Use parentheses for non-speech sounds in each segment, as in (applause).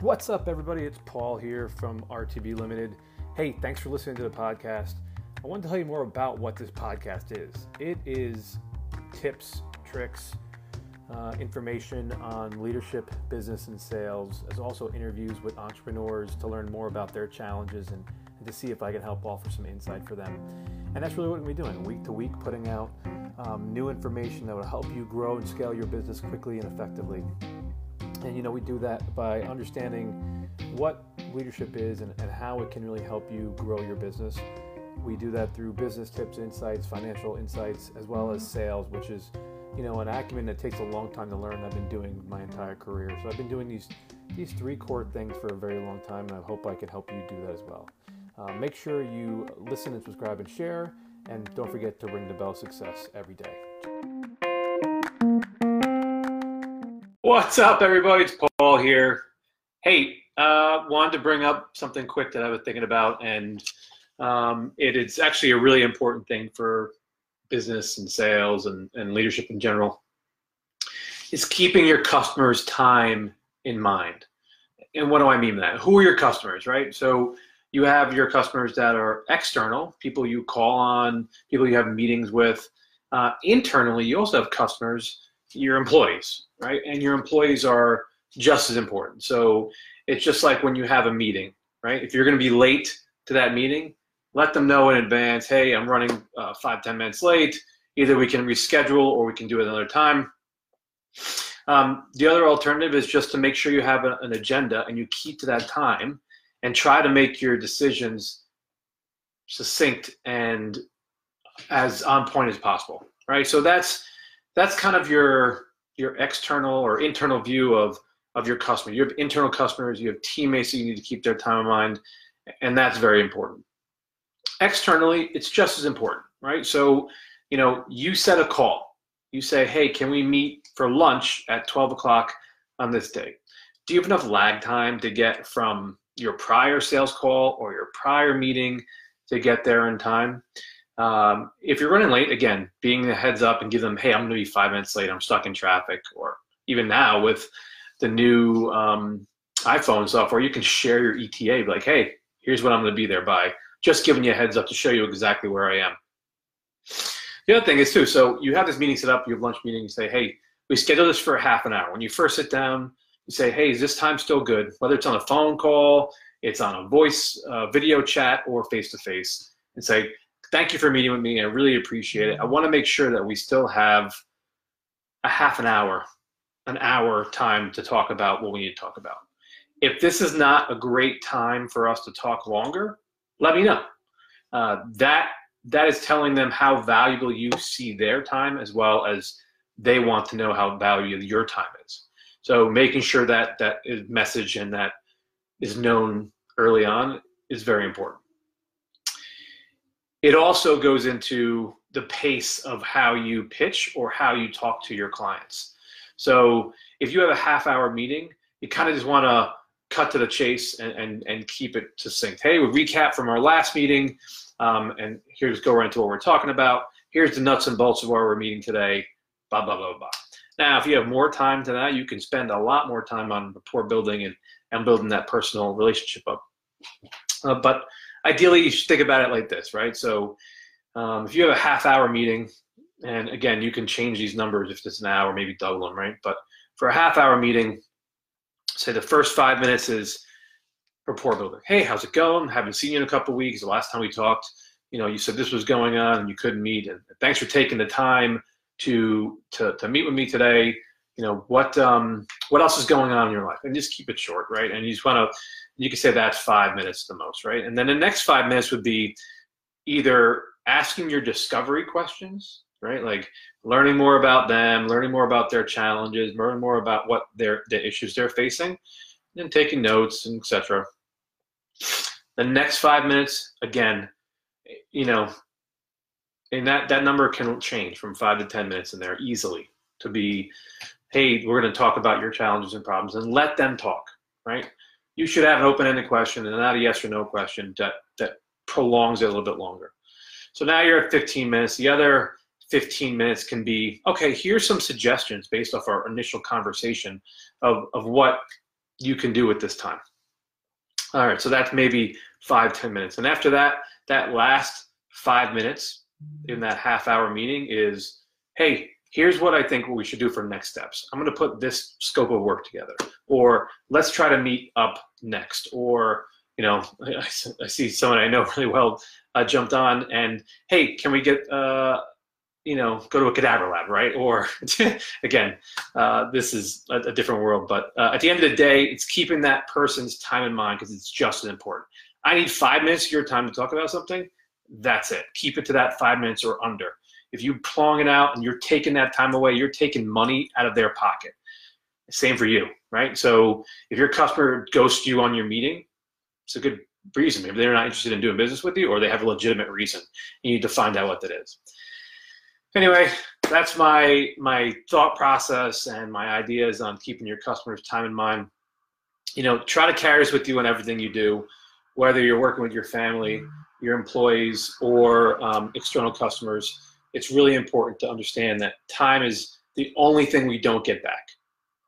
What's up, everybody? It's Paul here from RTB Limited. Hey, thanks for listening to the podcast. I want to tell you more about what this podcast is. It is tips, tricks, uh, information on leadership, business, and sales, as also interviews with entrepreneurs to learn more about their challenges and, and to see if I can help offer some insight for them. And that's really what we're doing, week to week, putting out um, new information that will help you grow and scale your business quickly and effectively. And you know, we do that by understanding what leadership is and, and how it can really help you grow your business. We do that through business tips, insights, financial insights, as well as sales, which is, you know, an acumen that takes a long time to learn. I've been doing my entire career. So I've been doing these these three core things for a very long time, and I hope I can help you do that as well. Uh, make sure you listen and subscribe and share, and don't forget to ring the bell success every day. What's up, everybody? It's Paul here. Hey, uh, wanted to bring up something quick that I was thinking about, and um, it is actually a really important thing for business and sales and, and leadership in general. Is keeping your customers' time in mind. And what do I mean by that? Who are your customers, right? So you have your customers that are external, people you call on, people you have meetings with. Uh, internally, you also have customers, your employees, right? And your employees are just as important. So it's just like when you have a meeting, right? If you're going to be late to that meeting, let them know in advance, hey, I'm running uh, five, ten minutes late. Either we can reschedule or we can do it another time. Um, the other alternative is just to make sure you have a, an agenda and you keep to that time and try to make your decisions succinct and as on point as possible, right? So that's that's kind of your your external or internal view of of your customer. You have internal customers, you have teammates that you need to keep their time in mind, and that's very important. Externally, it's just as important, right? So, you know, you set a call. You say, hey, can we meet for lunch at 12 o'clock on this day? Do you have enough lag time to get from your prior sales call or your prior meeting to get there in time? Um, if you're running late, again, being a heads up and give them, hey, I'm going to be five minutes late. I'm stuck in traffic. Or even now with the new um, iPhone software, you can share your ETA. Be Like, hey, here's what I'm going to be there by. Just giving you a heads up to show you exactly where I am. The other thing is too, so you have this meeting set up, you have lunch meeting, you say, hey, we schedule this for half an hour. When you first sit down, you say, hey, is this time still good? Whether it's on a phone call, it's on a voice, uh, video chat, or face to face, and say, thank you for meeting with me. I really appreciate it. I want to make sure that we still have a half an hour, an hour time to talk about what we need to talk about. If this is not a great time for us to talk longer, let me know. Uh, that that is telling them how valuable you see their time as well as they want to know how valuable your time is. So making sure that that message and that is known early on is very important. It also goes into the pace of how you pitch or how you talk to your clients. So if you have a half hour meeting, you kind of just want to cut to the chase and, and, and keep it succinct. Hey, we recap from our last meeting, um, and here's go right into what we're talking about. Here's the nuts and bolts of why we're meeting today, blah, blah, blah, blah. Now, if you have more time to that, you can spend a lot more time on rapport building and, and building that personal relationship up. Uh, but ideally, you should think about it like this, right? So um, if you have a half hour meeting, and again, you can change these numbers if it's an hour, maybe double them, right? But for a half hour meeting, say the first five minutes is rapport building. Hey, how's it going? Haven't seen you in a couple weeks. The last time we talked, you know, you said this was going on and you couldn't meet. And thanks for taking the time to to, to meet with me today. You know, what um, what else is going on in your life? And just keep it short, right? And you just want to you can say that's five minutes the most, right? And then the next five minutes would be either asking your discovery questions, right? Like learning more about them, learning more about their challenges, learning more about what their the issues they're facing, and taking notes and etc. The next five minutes, again, you know, and that that number can change from five to ten minutes in there easily to be, hey, we're going to talk about your challenges and problems, and let them talk, right? You should have an open-ended question and not a yes or no question that, that prolongs it a little bit longer. So now you're at 15 minutes. The other 15 minutes can be, okay, here's some suggestions based off our initial conversation of, of what you can do with this time. All right, so that's maybe five, ten minutes. And after that, that last five minutes in that half hour meeting is, hey, here's what I think we should do for next steps. I'm going to put this scope of work together, or let's try to meet up next, or you know, I, (laughs) I see someone I know (laughs) really well uh, jumped on, and hey, can we get uh, you know, go to a cadaver lab, right? Or (laughs) again, uh, this is a, a, different world. But uh, at the end of the day, it's keeping that person's time in mind because it's just as important. I need five minutes of your time to talk about something. That's it. Keep it to that five minutes or under. If you're plowing it out and you're taking that time away, you're taking money out of their pocket. Same for you, right? So if your customer ghosts you on your meeting, it's a good reason. Maybe they're not interested in doing business with you or they have a legitimate reason. You need to find out what that is anyway, that's my my thought process and my ideas on keeping your customers' time in mind. You know, try to carry this with you in everything you do, whether you're working with your family, your employees, or um, external customers. It's really important to understand that time is the only thing we don't get back,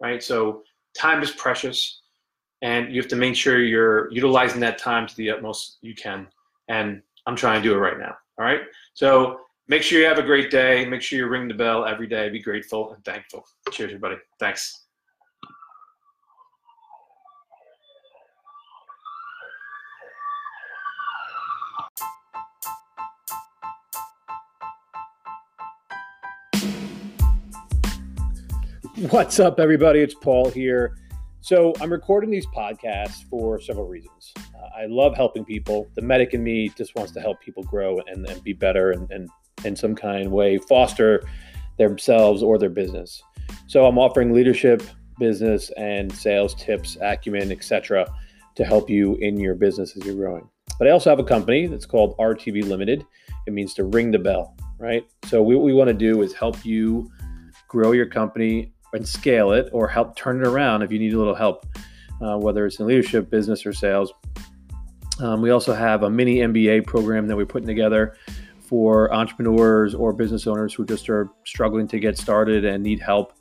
right? So time is precious, and you have to make sure you're utilizing that time to the utmost you can. And I'm trying to do it right now. All right. So Make sure you have a great day. Make sure you ring the bell every day. Be grateful and thankful. Cheers, everybody. Thanks. What's up, everybody? It's Paul here. So, I'm recording these podcasts for several reasons. Uh, I love helping people. The medic in me just wants to help people grow and, and be better and, and in some kind way foster themselves or their business. So I'm offering leadership, business, and sales tips, acumen, etc., to help you in your business as you're growing. But I also have a company that's called RTB Limited. It means to ring the bell, right? So what we want to do is help you grow your company and scale it, or help turn it around if you need a little help, uh, whether it's in leadership, business, or sales. Um, we also have a mini MBA program that we're putting together for entrepreneurs or business owners who just are struggling to get started and need help.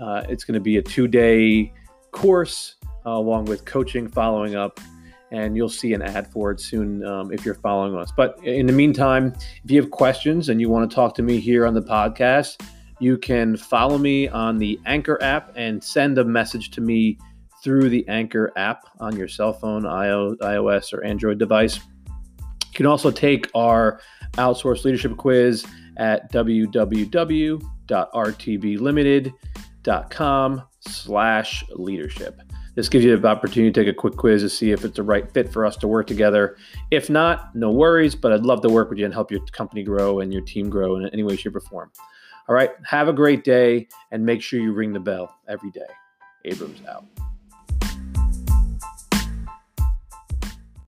Uh, it's going to be a two day course uh, along with coaching, following up, and you'll see an ad for it soon um, if you're following us. But in the meantime, if you have questions and you want to talk to me here on the podcast, you can follow me on the Anchor app and send a message to me through the Anchor app on your cell phone, iOS, or Android device. You can also take our outsource leadership quiz at www.rtblimited.com slash leadership. This gives you the opportunity to take a quick quiz to see if it's the right fit for us to work together. If not, no worries, but I'd love to work with you and help your company grow and your team grow in any way, shape, or form. All right, have a great day and make sure you ring the bell every day. Abrams out.